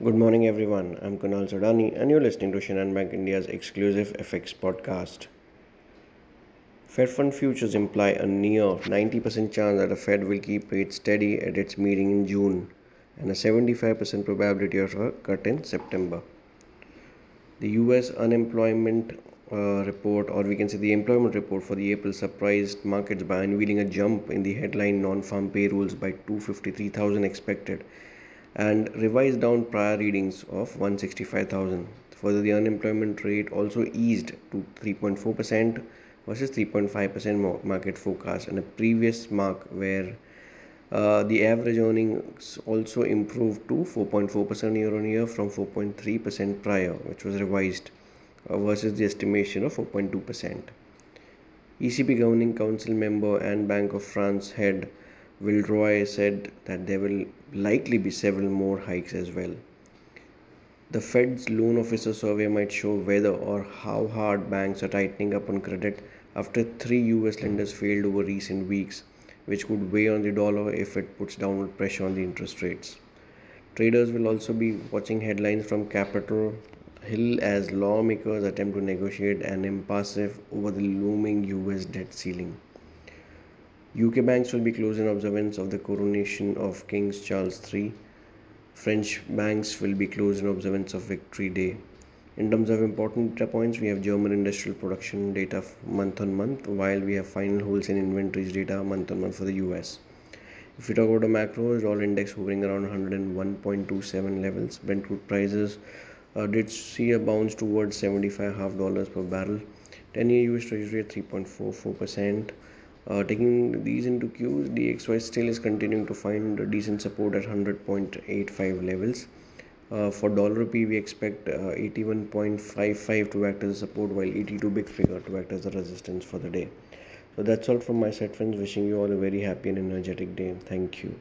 Good morning, everyone. I'm Kunal Sodani, and you're listening to Shinhan Bank India's exclusive FX podcast. Fed fund futures imply a near 90% chance that the Fed will keep rates steady at its meeting in June, and a 75% probability of a cut in September. The US unemployment uh, report, or we can say the employment report for the April, surprised markets by unveiling a jump in the headline non farm payrolls by 253,000 expected and revised down prior readings of 165,000. Further, the unemployment rate also eased to 3.4% versus 3.5% market forecast and a previous mark where uh, the average earnings also improved to 4.4% year on year from 4.3% prior, which was revised uh, versus the estimation of 4.2%. ECB Governing Council member and Bank of France head Villeroy said that there will likely be several more hikes as well. The Fed's loan officer survey might show whether or how hard banks are tightening up on credit after three US lenders failed over recent weeks, which could weigh on the dollar if it puts downward pressure on the interest rates. Traders will also be watching headlines from Capitol Hill as lawmakers attempt to negotiate an impasse over the looming US debt ceiling. UK banks will be closed in observance of the coronation of King Charles III. French banks will be closed in observance of Victory Day. In terms of important data points, we have German industrial production data month on month, while we have final wholesale inventories data month on month for the US. If we talk about the macros, all index hovering around 101.27 levels. Brent crude prices uh, did see a bounce towards 75 half dollars per barrel 10 year US Treasury at 3.44%. Uh, taking these into cues, DXY still is continuing to find decent support at 100.85 levels. Uh, for dollar rupee, we expect uh, 81.55 to act as a support, while 82 big figure to act as a resistance for the day. So that's all from my side, friends. Wishing you all a very happy and energetic day. Thank you.